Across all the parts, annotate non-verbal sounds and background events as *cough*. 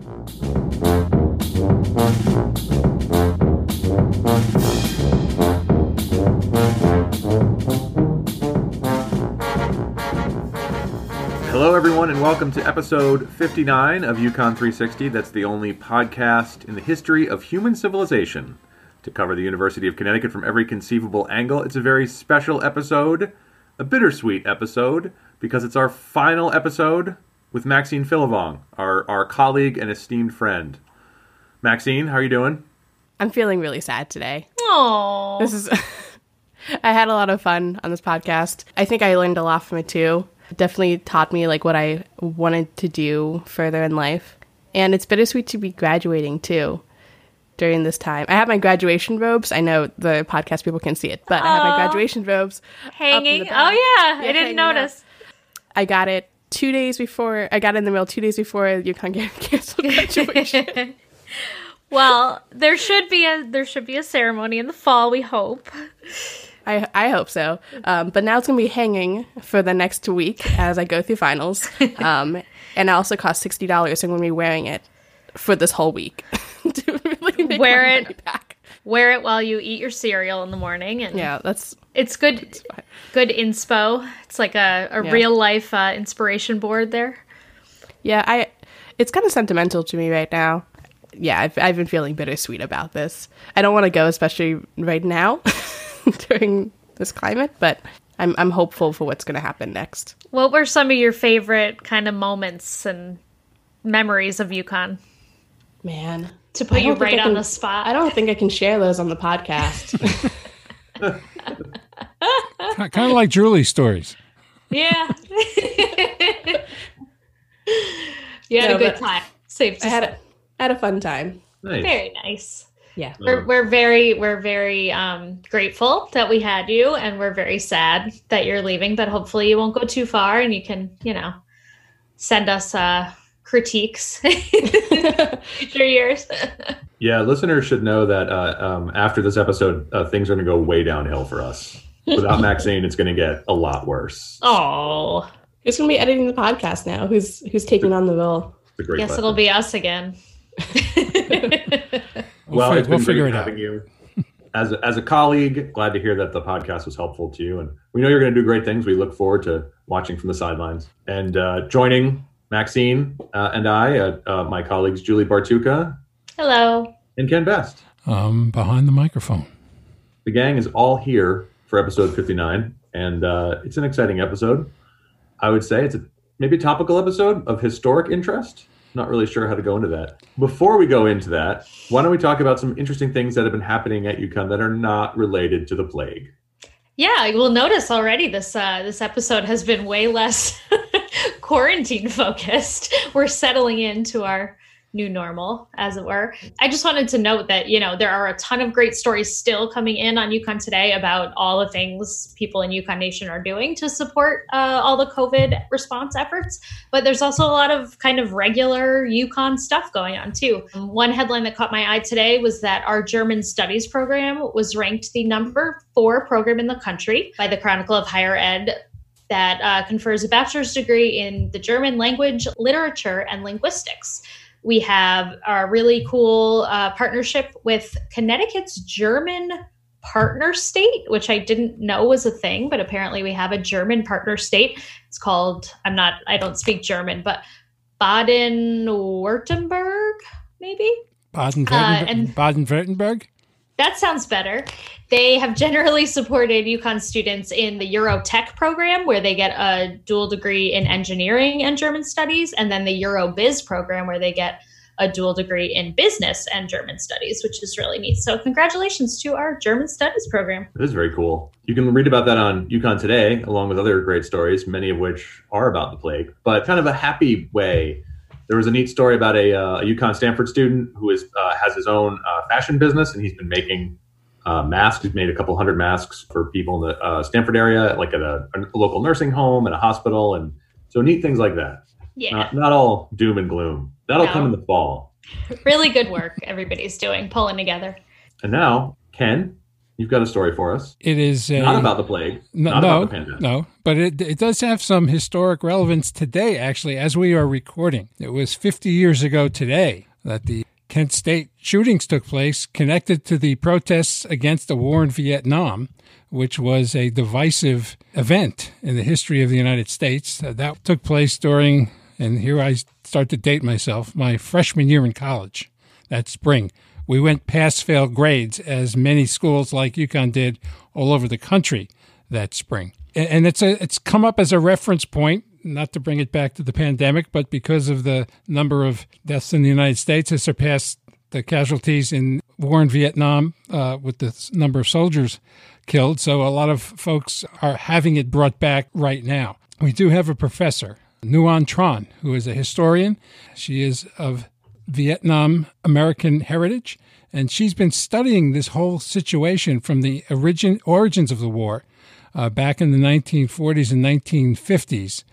Hello, everyone, and welcome to episode 59 of UConn 360. That's the only podcast in the history of human civilization to cover the University of Connecticut from every conceivable angle. It's a very special episode, a bittersweet episode, because it's our final episode with Maxine Philivong, our, our colleague and esteemed friend. Maxine, how are you doing? I'm feeling really sad today. Oh, This is. *laughs* I had a lot of fun on this podcast. I think I learned a lot from it too. It definitely taught me like what I wanted to do further in life. And it's bittersweet to be graduating too during this time. I have my graduation robes. I know the podcast people can see it, but I have my graduation robes hanging. up in the Oh back. yeah, I didn't hanging up. notice. I got it two days before. I got in the mail two days before UConn get canceled *laughs* graduation. Well, there should be a there should be a ceremony in the fall. We hope. I I hope so. Um, but now it's gonna be hanging for the next week as I go through finals. *laughs* Um, and it also costs sixty dollars. So I'm gonna be wearing it for this whole week. *laughs* to really Wear it. Wear it while you eat your cereal in the morning, and Yeah, that's it's good. fine. Good inspo. It's like a, a Yeah. real life uh, inspiration board there. yeah. I it's kind of sentimental to me right now. Yeah, I've I've been feeling bittersweet about this. I don't want to go, especially right now *laughs* during this climate, but. I'm, I'm hopeful for what's going to happen next. What were some of your favorite kind of moments and memories of UConn? Man, To put I you right I on the spot. I don't think I can share those on the podcast. *laughs* kind of like Julie's stories. Yeah. *laughs* you had No, a good time. Safe to I had say. a, I had a fun time. Nice. Very nice. Yeah. We're, we're very we're very um, grateful that we had you, and we're very sad that you're leaving. But hopefully, you won't go too far, and you can you know send us uh, critiques *laughs* in future years. *laughs* Yeah, listeners should know that uh, um, after this episode, uh, things are going to go way downhill for us. Without *laughs* Maxine, it's going to get a lot worse. oh, Who's gonna be editing the podcast now? Who's who's taking on the role? It's a great guess lesson. it'll be us again. We'll, well, fi- it's we'll been figure great it out. having you as a, as a colleague. Glad to hear that the podcast was helpful to you, and we know you're going to do great things. We look forward to watching from the sidelines and uh, joining Maxine uh, and I, uh, uh, my colleagues Julie Bartucca Hello. and Ken Best. Um, behind the microphone. The gang is all here for episode 59, and uh, it's an exciting episode. I would say it's a maybe a topical episode of historic interest. Not really sure how to go into that. Before we go into that, why don't we talk about some interesting things that have been happening at UConn that are not related to the plague? Yeah, you will notice already this uh, this episode has been way less *laughs* *laughs* quarantine focused. We're settling into our new normal, as it were. I just wanted to note that you know there are a ton of great stories still coming in on UConn today about all the things people in UConn Nation are doing to support uh, all the COVID response efforts. But there's also a lot of kind of regular UConn stuff going on too. One headline that caught my eye today was that our German Studies program was ranked the number four program in the country by the Chronicle of Higher Ed that uh, confers a bachelor's degree in the German language, literature, and linguistics. We have a really cool uh, partnership with Connecticut's German partner state, which I didn't know was a thing, but apparently we have a German partner state. It's called, I'm not, I don't speak German, but Baden Württemberg, maybe? Baden Uh, Baden-Württemberg. That sounds better. They have generally supported UConn students in the Eurotech program, where they get a dual degree in engineering and German studies, and then the Eurobiz program, where they get a dual degree in business and German studies, which is really neat. So, congratulations to our German studies program. It is very cool. You can read about that on UConn Today, along with other great stories, many of which are about the plague, but kind of a happy way. There was a neat story about a, uh, a UConn Stamford student who is uh, has his own uh, fashion business, and he's been making uh, masks. He's made a couple hundred masks for people in the uh, Stamford area, like at a, a local nursing home and a hospital, and so neat things like that. Yeah, Not, not all doom and gloom. That'll No. come in the fall. *laughs* really good work everybody's doing, pulling together. And now, Ken, You've got a story for us. It is a, Not about the plague. no, not no, about the pandemic. no, but it it does have some historic relevance today. Actually, as we are recording, it was 50 years ago today that the Kent State shootings took place, connected to the protests against the war in Vietnam, which was a divisive event in the history of the United States. Uh, that took place during, and here I start to date myself, my freshman year in college. That spring, we went pass fail grades, as many schools like UConn did all over the country that spring. And- And it's a it's come up as a reference point, not to bring it back to the pandemic, but because of the number of deaths in the United States has surpassed the casualties in war in Vietnam uh, with the number of soldiers killed. So a lot of folks are having it brought back right now. We do have a professor, Nu-Anh Tran, who is a historian. She is of Vietnam American heritage, and she's been studying this whole situation from the origin origins of the war uh, back in the 1940s and 1950s.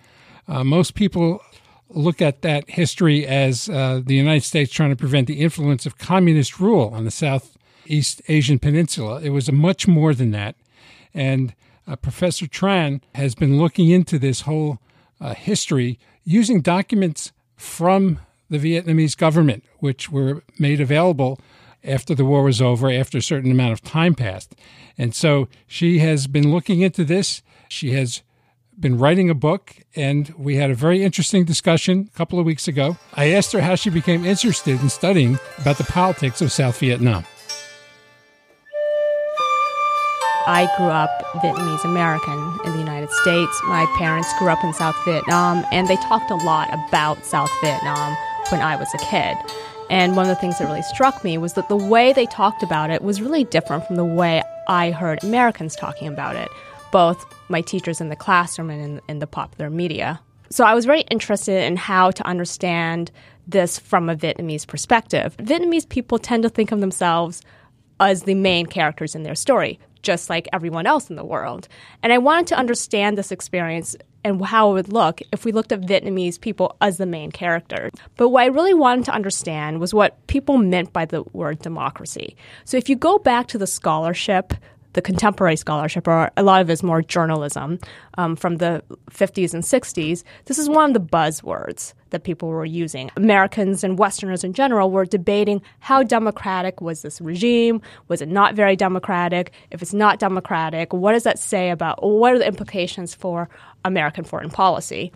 Uh, most people look at that history as uh, the United States trying to prevent the influence of communist rule on the Southeast Asian Peninsula. It was much more than that. And uh, Professor Tran has been looking into this whole uh, history using documents from the Vietnamese government, which were made available after the war was over, after a certain amount of time passed. And so she has been looking into this. She has been writing a book, and we had a very interesting discussion a couple of weeks ago. I asked her how she became interested in studying about the politics of South Vietnam. I grew up Vietnamese American in the United States. My parents grew up in South Vietnam, and they talked a lot about South Vietnam when I was a kid. And one of the things that really struck me was that the way they talked about it was really different from the way I heard Americans talking about it, both my teachers in the classroom and in, in the popular media. So I was very interested in how to understand this from a Vietnamese perspective. Vietnamese people tend to think of themselves as the main characters in their story, just like everyone else in the world. And I wanted to understand this experience and how it would look if we looked at Vietnamese people as the main character. But what I really wanted to understand was what people meant by the word democracy. So if you go back to the scholarship, the contemporary scholarship, or a lot of it is more journalism um, from the 50s and 60s, this is one of the buzzwords that people were using. Americans and Westerners in general were debating how democratic was this regime? Was it not very democratic? If it's not democratic, what does that say about what are the implications for American foreign policy?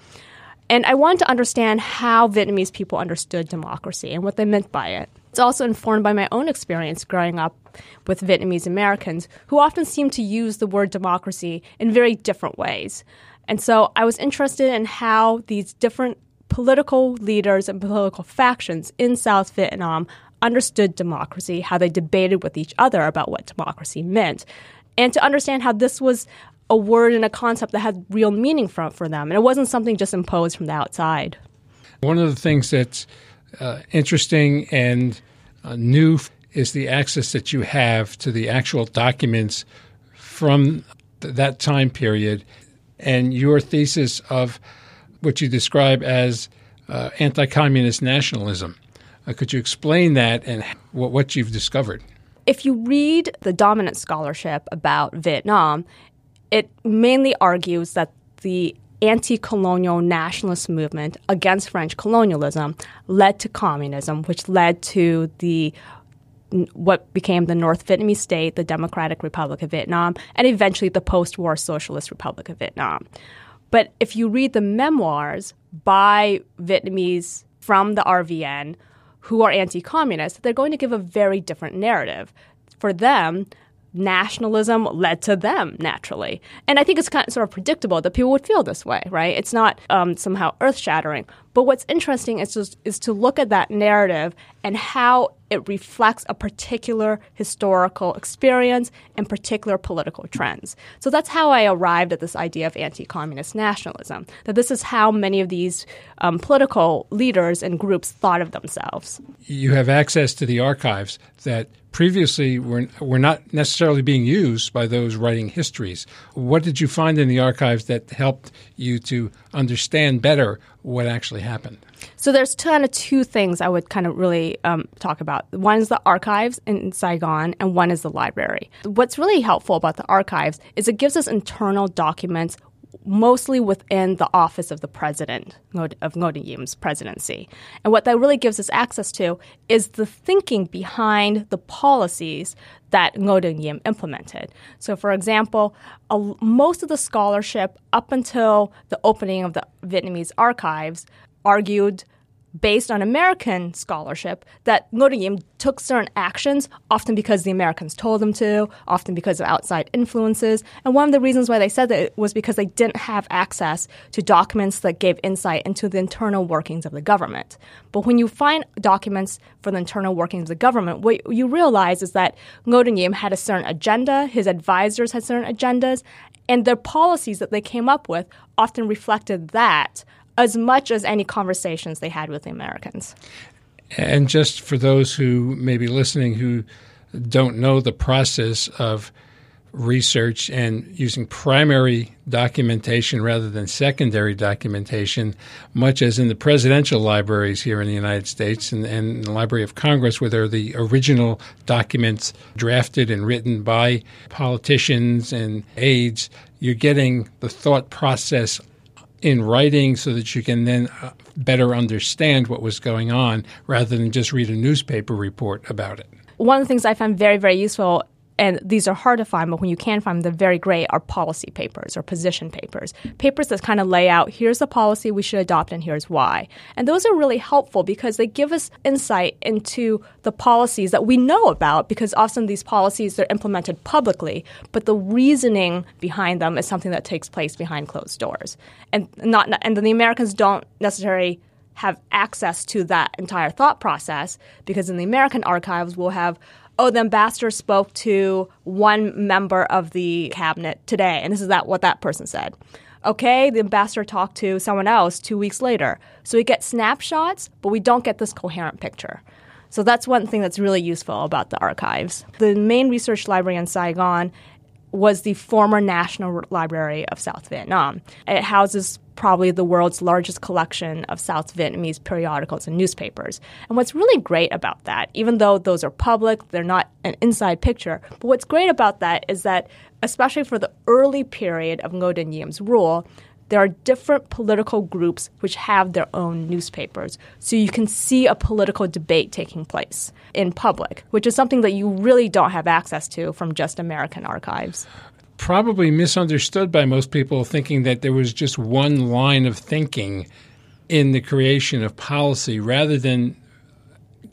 And I wanted to understand how Vietnamese people understood democracy and what they meant by it. It's also informed by my own experience growing up with Vietnamese Americans who often seem to use the word democracy in very different ways. And so I was interested in how these different political leaders and political factions in South Vietnam understood democracy, how they debated with each other about what democracy meant, and to understand how this was a word and a concept that had real meaning for, for them. And it wasn't something just imposed from the outside. One of the things that's uh, interesting and uh, new is the access that you have to the actual documents from th- that time period and your thesis of what you describe as uh, anti communist nationalism. Uh, could you explain that and what, what you've discovered? If you read the dominant scholarship about Vietnam, it mainly argues that the anti colonial nationalist movement against French colonialism led to communism, which led to the what became the North Vietnamese state, the Democratic Republic of Vietnam, and eventually the post war Socialist Republic of Vietnam. But if you read the memoirs by Vietnamese from the RVN who are anti communist, they're going to give a very different narrative. For them, nationalism led to them naturally. And I think it's kind of sort of predictable that people would feel this way, right? It's not um, somehow earth shattering. But what's interesting is, just, is to look at that narrative and how it reflects a particular historical experience and particular political trends. So that's how I arrived at this idea of anti communist nationalism, that this is how many of these um, political leaders and groups thought of themselves. You have access to the archives that previously were, were not necessarily being used by those writing histories. What did you find in the archives that helped you to understand better what actually happened. So there's kind of two things I would kind of really um, talk about. One is the archives in Saigon, and one is the library. What's really helpful about the archives is it gives us internal documents mostly within the office of the president of Ngo Diem's presidency. And what that really gives us access to is the thinking behind the policies that Ngo Diem implemented. So, for example, a, most of the scholarship up until the opening of the Vietnamese archives argued based on American scholarship that Ngo took certain actions, often because the Americans told them to, often because of outside influences. And one of the reasons why they said that was because they didn't have access to documents that gave insight into the internal workings of the government. But when you find documents for the internal workings of the government, what you realize is that Ngo had a certain agenda, his advisors had certain agendas, and their policies that they came up with often reflected that as much as any conversations they had with the Americans. And just for those who may be listening who don't know the process of research and using primary documentation rather than secondary documentation, much as in the presidential libraries here in the United States and, and the Library of Congress, where there are the original documents drafted and written by politicians and aides, you're getting the thought process in writing so that you can then uh, better understand what was going on rather than just read a newspaper report about it. One of the things I find very, very useful and these are hard to find, but when you can find them, they're very great, are policy papers or position papers. Papers that kind of lay out here's the policy we should adopt and here's why. And those are really helpful because they give us insight into the policies that we know about because often these policies are implemented publicly, but the reasoning behind them is something that takes place behind closed doors. And not and the Americans don't necessarily have access to that entire thought process because in the American archives we'll have oh, the ambassador spoke to one member of the cabinet today, and this is that what that person said. Okay, the ambassador talked to someone else two weeks later. So we get snapshots, but we don't get this coherent picture. So that's one thing that's really useful about the archives. The main research library in Saigon was the former National Library of South Vietnam. It houses probably the world's largest collection of South Vietnamese periodicals and newspapers. And what's really great about that, even though those are public, they're not an inside picture, but what's great about that is that, especially for the early period of Ngo Dinh Diem's rule, there are different political groups which have their own newspapers. So you can see a political debate taking place in public, which is something that you really don't have access to from just American archives. Probably misunderstood by most people, thinking that there was just one line of thinking in the creation of policy rather than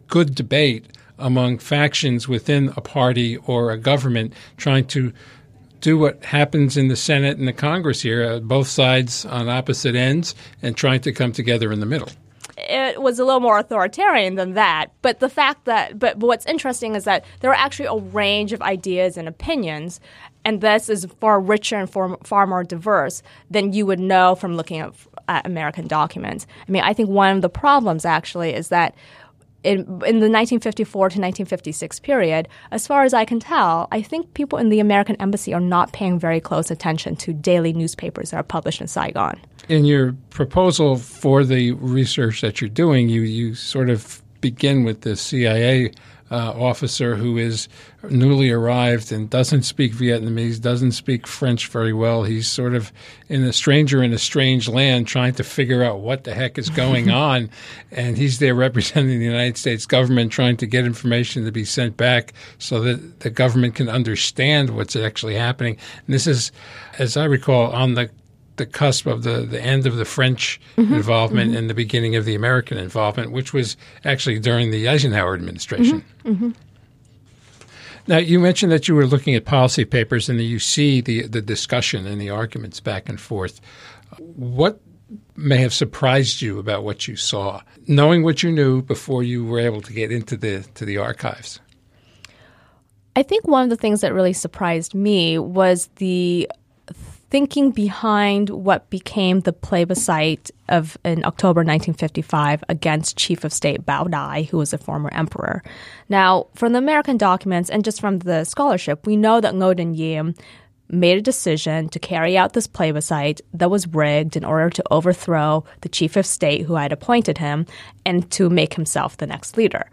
good debate among factions within a party or a government trying to do what happens in the Senate and the Congress here, uh, both sides on opposite ends, and trying to come together in the middle. It was a little more authoritarian than that, but the fact that, but, but what's interesting is that there are actually a range of ideas and opinions, and this is far richer and far, far more diverse than you would know from looking at, at American documents. I mean, I think one of the problems actually is that in, in the 1954 to 1956 period, as far as I can tell, I think people in the American embassy are not paying very close attention to daily newspapers that are published in Saigon. In your proposal for the research that you're doing, you, you sort of begin with the CIA uh, officer who is newly arrived and doesn't speak Vietnamese, doesn't speak French very well. He's sort of in a stranger in a strange land trying to figure out what the heck is going *laughs* on. And he's there representing the United States government, trying to get information to be sent back so that the government can understand what's actually happening. And this is, as I recall, on the the cusp of the, the end of the French mm-hmm. involvement mm-hmm. and the beginning of the American involvement, which was actually during the Eisenhower administration. Mm-hmm. mm-hmm. Now, you mentioned that you were looking at policy papers and that you see the, the discussion and the arguments back and forth. What may have surprised you about what you saw, knowing what you knew before you were able to get into the to the archives? I think one of the things that really surprised me was the thinking behind what became the plebiscite of in October 1955 against Chief of State Bao Dai, who was a former emperor. Now, from the American documents and just from the scholarship, we know that Ngo Dinh Diem made a decision to carry out this plebiscite that was rigged in order to overthrow the chief of state who had appointed him and to make himself the next leader.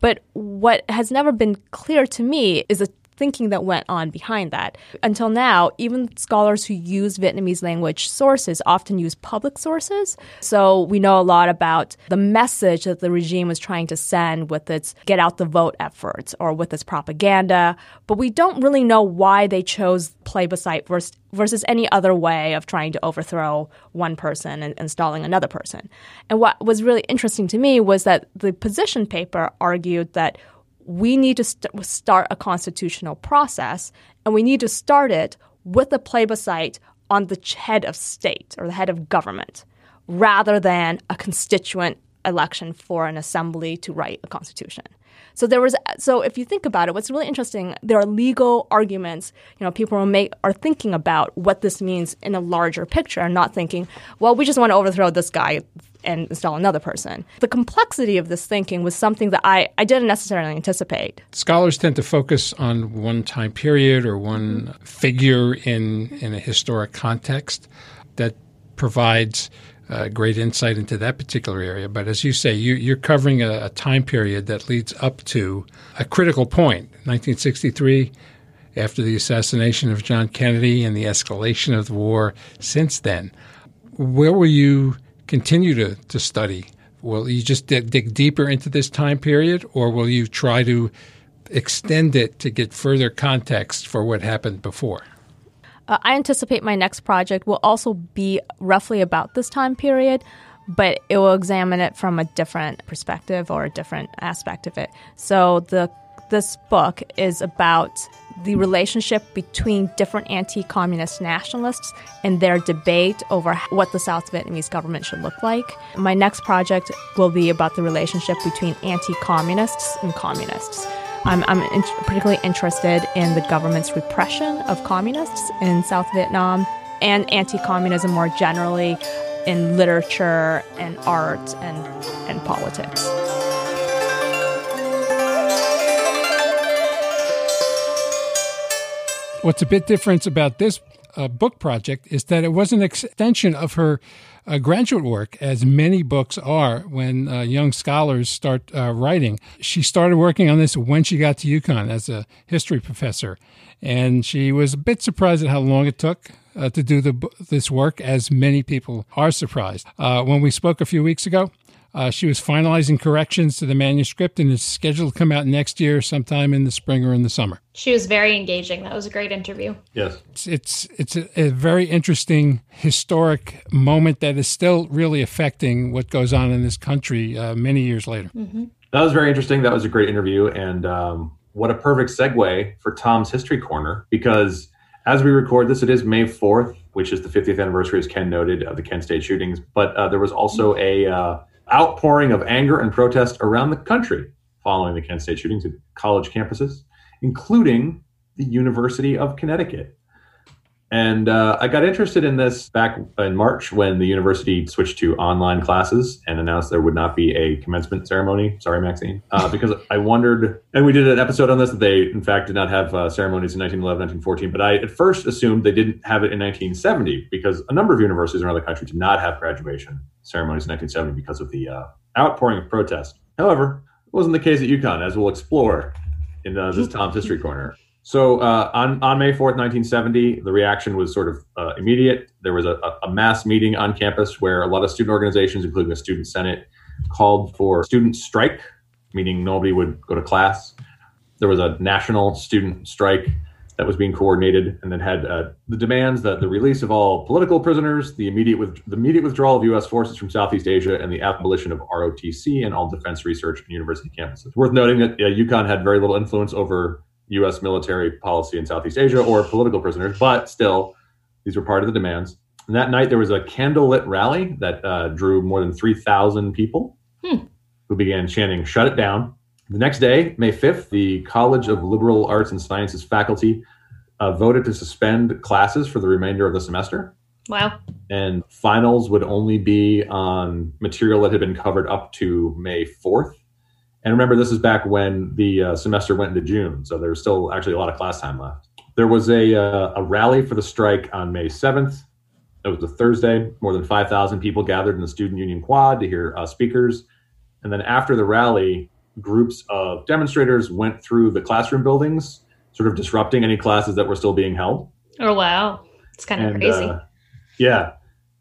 But what has never been clear to me is the thinking that went on behind that. Until now, even scholars who use Vietnamese language sources often use public sources. So we know a lot about the message that the regime was trying to send with its get out the vote efforts or with its propaganda, but we don't really know why they chose plebiscite versus versus any other way of trying to overthrow one person and installing another person. And what was really interesting to me was that the position paper argued that we need to st- start a constitutional process, and we need to start it with a plebiscite on the head of state or the head of government, rather than a constituent election for an assembly to write a constitution. So there was so if you think about it, what's really interesting, there are legal arguments. You know, people are make are thinking about what this means in a larger picture, and not thinking, well, we just want to overthrow this guy and install another person. The complexity of this thinking was something that I, I didn't necessarily anticipate. Scholars tend to focus on one time period or one mm-hmm. figure in, in a historic context that provides uh, great insight into that particular area. But as you say, you, are covering a, a, time period that leads up to a critical point, 1963, after the assassination of John Kennedy and the escalation of the war since then. Where were you continue to, to study? Will you just dig, dig deeper into this time period, or will you try to extend it to get further context for what happened before? Uh, I anticipate my next project will also be roughly about this time period, but it will examine it from a different perspective or a different aspect of it. So the this book is about the relationship between different anti communist nationalists and their debate over what the South Vietnamese government should look like. My next project will be about the relationship between anti communists and communists. I'm, I'm in- particularly interested in the government's repression of communists in South Vietnam and anti communism more generally in literature and art and, and politics. What's a bit different about this uh, book project is that it was an extension of her uh, graduate work, as many books are when uh, young scholars start uh, writing. She started working on this when she got to UConn as a history professor, and she was a bit surprised at how long it took. Uh, to do the, this work, as many people are surprised. Uh, when we spoke a few weeks ago, uh, she was finalizing corrections to the manuscript and is scheduled to come out next year, sometime in the spring or in the summer. She was very engaging. That was a great interview. Yes, it's it's, it's a, a, very interesting historic moment that is still really affecting what goes on in this country uh, many years later. Mm-hmm. That was very interesting. That was a great interview, and um, what a perfect segue for Tom's History Corner because as we record this, it is May fourth, which is the 50th anniversary, as Ken noted, of the Kent State shootings. But uh, there was also a uh, outpouring of anger and protest around the country following the Kent State shootings at college campuses, including the University of Connecticut. And uh, I got interested in this back in March when the university switched to online classes and announced there would not be a commencement ceremony. Sorry, Maxine. Uh, *laughs* because I wondered, and we did an episode on this, that they, in fact, did not have uh, ceremonies in 1911, 1914. But I at first assumed they didn't have it in 1970 because a number of universities around the country did not have graduation ceremonies in 1970 because of the uh, outpouring of protest. However, it wasn't the case at UConn, as we'll explore in uh, this Tom's History Corner. So uh, on, on May 4th, 1970, the reaction was sort of uh, immediate. There was a, a, mass meeting on campus where a lot of student organizations, including the Student Senate, called for student strike, meaning nobody would go to class. There was a national student strike that was being coordinated and then had uh, the demands that the release of all political prisoners, the immediate with, the immediate withdrawal of U.S. forces from Southeast Asia, and the abolition of ROTC and all defense research and university campuses. Worth noting that uh, UConn had very little influence over U.S. military policy in Southeast Asia or political prisoners, but still, these were part of the demands. And that night, there was a candlelit rally that uh, drew more than 3,000 people hmm. who began chanting, Shut it down. The next day, May 5th, the College of Liberal Arts and Sciences faculty uh, voted to suspend classes for the remainder of the semester. Wow. And finals would only be on material that had been covered up to May 4th. And remember, this is back when the uh, semester went into June, so there's still actually a lot of class time left. There was a, uh, a rally for the strike on May 7th. It was a Thursday. More than 5,000 people gathered in the Student Union Quad to hear uh, speakers. And then after the rally, groups of demonstrators went through the classroom buildings, sort of disrupting any classes that were still being held. Oh wow, it's kind of And, crazy. uh, yeah.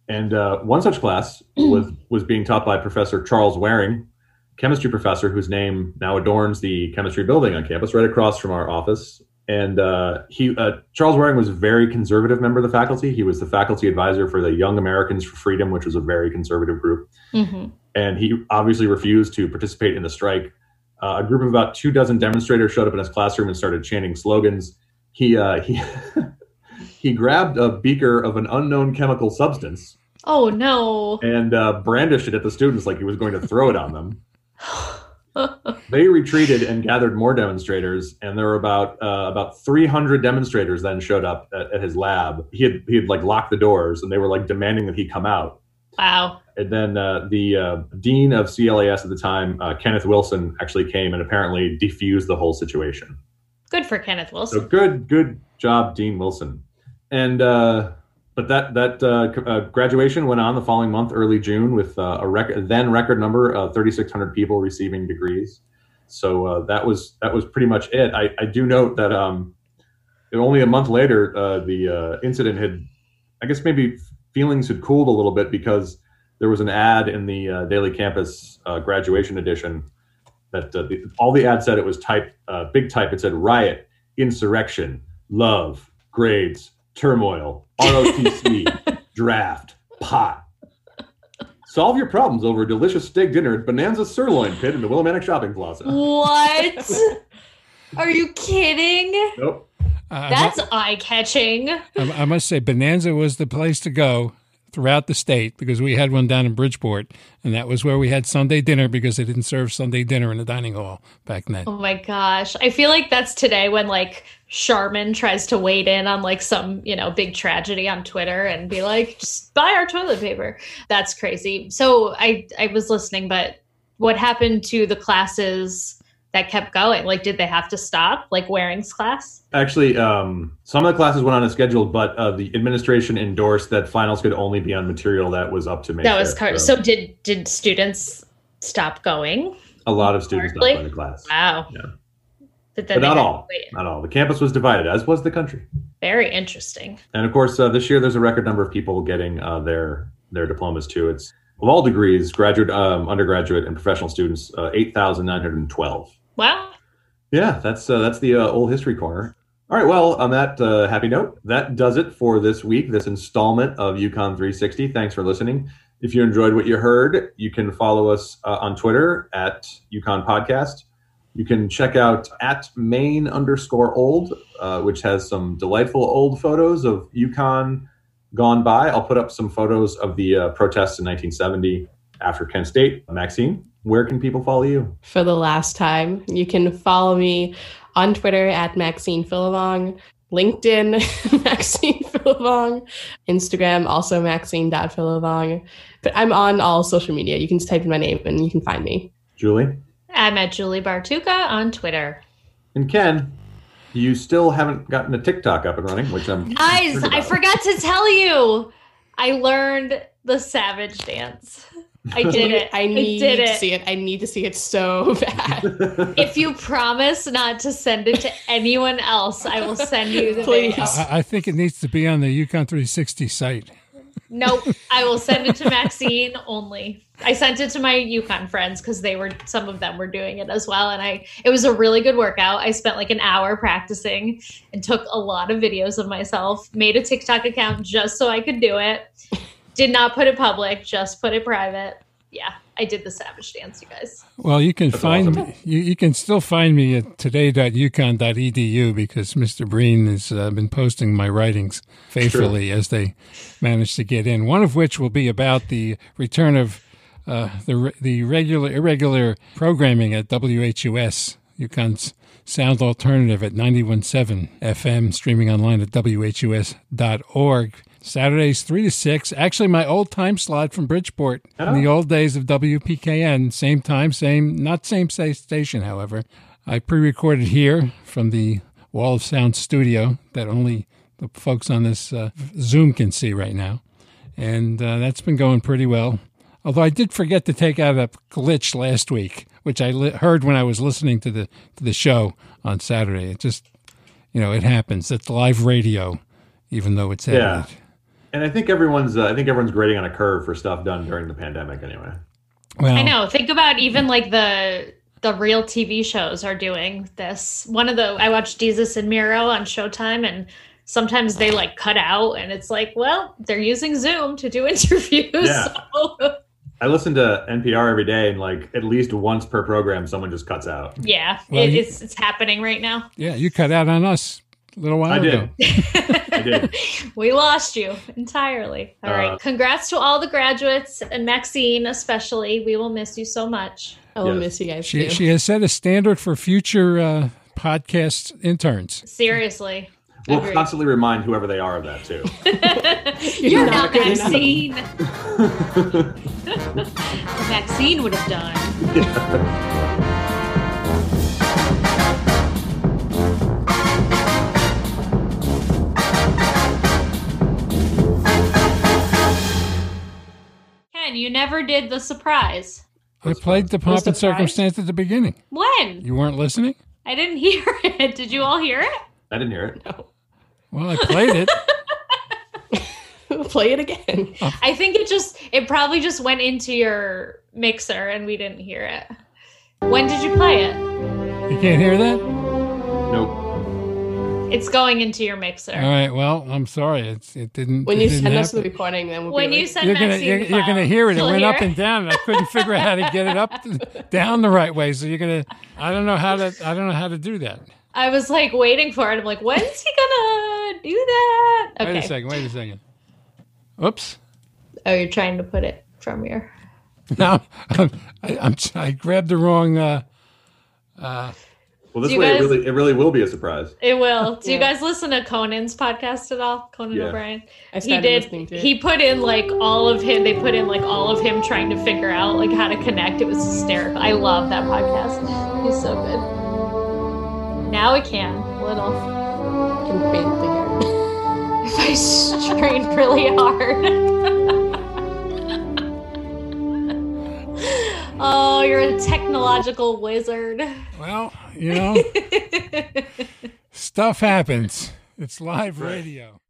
And uh, one such class *clears throat* was, was being taught by Professor Charles Waring, chemistry professor whose name now adorns the chemistry building on campus, right across from our office. And uh, he, uh, Charles Waring was a very conservative member of the faculty. He was the faculty advisor for the Young Americans for Freedom, which was a very conservative group. hmm And he obviously refused to participate in the strike. Uh, a group of about two dozen demonstrators showed up in his classroom and started chanting slogans. He uh, *laughs* he he grabbed a beaker of an unknown chemical substance Oh no. and uh, brandished it at the students like he was going to throw it on them. *laughs* They retreated and gathered more demonstrators, and there were about uh, about 300 demonstrators then showed up at, at his lab. He had he had like locked the doors, and they were like demanding that he come out. Wow. And then uh, the uh, dean of CLAS at the time, uh, Kenneth Wilson, actually came and apparently defused the whole situation. Good for Kenneth So Wilson. good, good job, Dean Wilson. And uh, but that that uh, uh, graduation went on the following month, early June, with uh, a record then record number of 3,600 people receiving degrees. So uh, that was that was pretty much it. I, I do note that um, only a month later, uh, the uh, incident had, I guess maybe feelings had cooled a little bit because there was an ad in the Daily Campus graduation edition that the, all the ad said it was type big type. It said riot, insurrection, love, grades, turmoil, ROTC, draft, pot. Solve your problems over a delicious steak dinner at Bonanza Sirloin Pit in the Willimantic Shopping Plaza. What? *laughs* Are you kidding? Nope. Uh, That's eye catching. I, I must say, Bonanza was the place to go throughout the state because we had one down in Bridgeport, and that was where we had Sunday dinner because they didn't serve Sunday dinner in the dining hall back then. Oh my gosh. I feel like that's today when like Charmin tries to wade in on like some, you know, big tragedy on Twitter and be like, just buy our toilet paper. That's crazy. So I I was listening, but what happened to the classes that kept going? Like, did they have to stop, like Waring's class? Actually, um, some of the classes went on a schedule, but uh, the administration endorsed that finals could only be on material that was up to me. That was car- so. so. Did did students stop going? A lot of students stopped going to class. Wow. Yeah. But, but not all. Wait. Not all. The campus was divided, as was the country. Very interesting. And of course, uh, this year there's a record number of people getting uh, their their diplomas too. It's of all degrees, graduate, um, undergraduate, and professional students, uh, 8,912. Wow. Yeah, that's uh, that's the uh, old history corner. All right. Well, on that uh, happy note, that does it for this week. This installment of UConn 360. Thanks for listening. If you enjoyed what you heard, you can follow us uh, on Twitter at UConn Podcast. You can check out at Maine underscore old, uh, which has some delightful old photos of UConn gone by. I'll put up some photos of the uh, protests in 1970 after Kent State. Maxine, where can people follow you? for the last time. You can follow me on Twitter at Maxine Philibong, LinkedIn *laughs* Maxine Philibong, Instagram also Maxine.Philibong. But I'm on all social media. You can just type in my name and you can find me. Julie? I'm at Julie Bartucca on Twitter. And Ken, you still haven't gotten a TikTok up and running, which I'm Guys, I forgot to tell you. I learned the savage dance. *laughs* I did it. I need did to see it. I need to see it so *laughs* bad. If you promise not to send it to anyone else, I will send you the Please. video. I, I think it needs to be on the UConn 360 site. Nope. *laughs* I will send it to Maxine only. I sent it to my UConn friends because they were some of them were doing it as well. And I it was a really good workout. I spent like an hour practicing and took a lot of videos of myself, made a TikTok account just so I could do it. Did not put it public, just put it private. Yeah, I did the savage dance, you guys. Well, you can find awesome. me, you, you can still find me at today.uconn.edu because Mr. Breen has uh, been posting my writings faithfully as they manage to get in. One of which will be about the return of uh, the the regular irregular programming at WHUS, UConn's sound alternative at 91.7 FM, streaming online at WHUS.org. Saturdays 3 to 6. Actually, my old time slot from Bridgeport in the old days of WPKN. Same time, same, not same station, however. I pre recorded here from the wall of sound studio that only the folks on this uh, Zoom can see right now. And uh, that's been going pretty well. Although I did forget to take out a glitch last week, which I li- heard when I was listening to the to the show on Saturday. It just, you know, it happens. It's live radio, even though it's edited. Yeah. And I think everyone's uh, I think everyone's grading on a curve for stuff done during the pandemic anyway. Well, I know. Think about even like the the real TV shows are doing this. One of the I watched Desus and Mero on Showtime and sometimes they like cut out and it's like, well, they're using Zoom to do *laughs* interviews. Yeah. So, I listen to NPR every day and like at least once per program someone just cuts out. yeah, Well, it, you- it's it's happening right now. Yeah, you cut out on us a little while I ago. did. *laughs* I did. *laughs* we lost you entirely. All Uh, right. Congrats to all the graduates and Maxine especially. We will miss you so much. I will Yes. miss you guys She too. she has set a standard for future uh, podcast interns. Seriously. We'll Agreed. constantly remind whoever they are of that too. *laughs* You're, not not, good enough. Maxine. Maxine would have done. Ken, you never did the surprise. I played the pomp and circumstance at the beginning. When? You weren't listening? I didn't hear *laughs* it. Did you all hear it? I didn't hear it. No. Well, I played it. *laughs* Play it again. Uh, I think it just it probably just went into your mixer and we didn't hear it. When did you play it? You can't hear that? Nope. It's going into your mixer. All right. Well, I'm sorry. It's it didn't. When it you didn't send us the recording, then we'll When be you like, send You're gonna you're, you're gonna hear it. It she'll went hear up and down. And I couldn't figure out how to get it up *laughs* down the right way. So you're gonna. I don't know how to. I don't know how to do that. I was like waiting for it. I'm like, when's he gonna do that? Wait a second. Wait a second. Oops. Oh, you're trying to put it from your. *laughs* No, I'm, *laughs* I, I'm I grabbed the wrong. Uh, Well, this Do way guys- it really it really will be a surprise. It will. Do you guys listen to Conan's podcast at all? Conan Yeah. O'Brien. I He did. listening to it. He put in like all of him. They put in like all of him trying to figure out like how to connect. It was hysterical. I love that podcast. He's so good. Now I can little. can faintly hear it. *laughs* If I strain really hard. *laughs* oh, you're a technological wizard. well, you know, *laughs* stuff happens. It's live radio.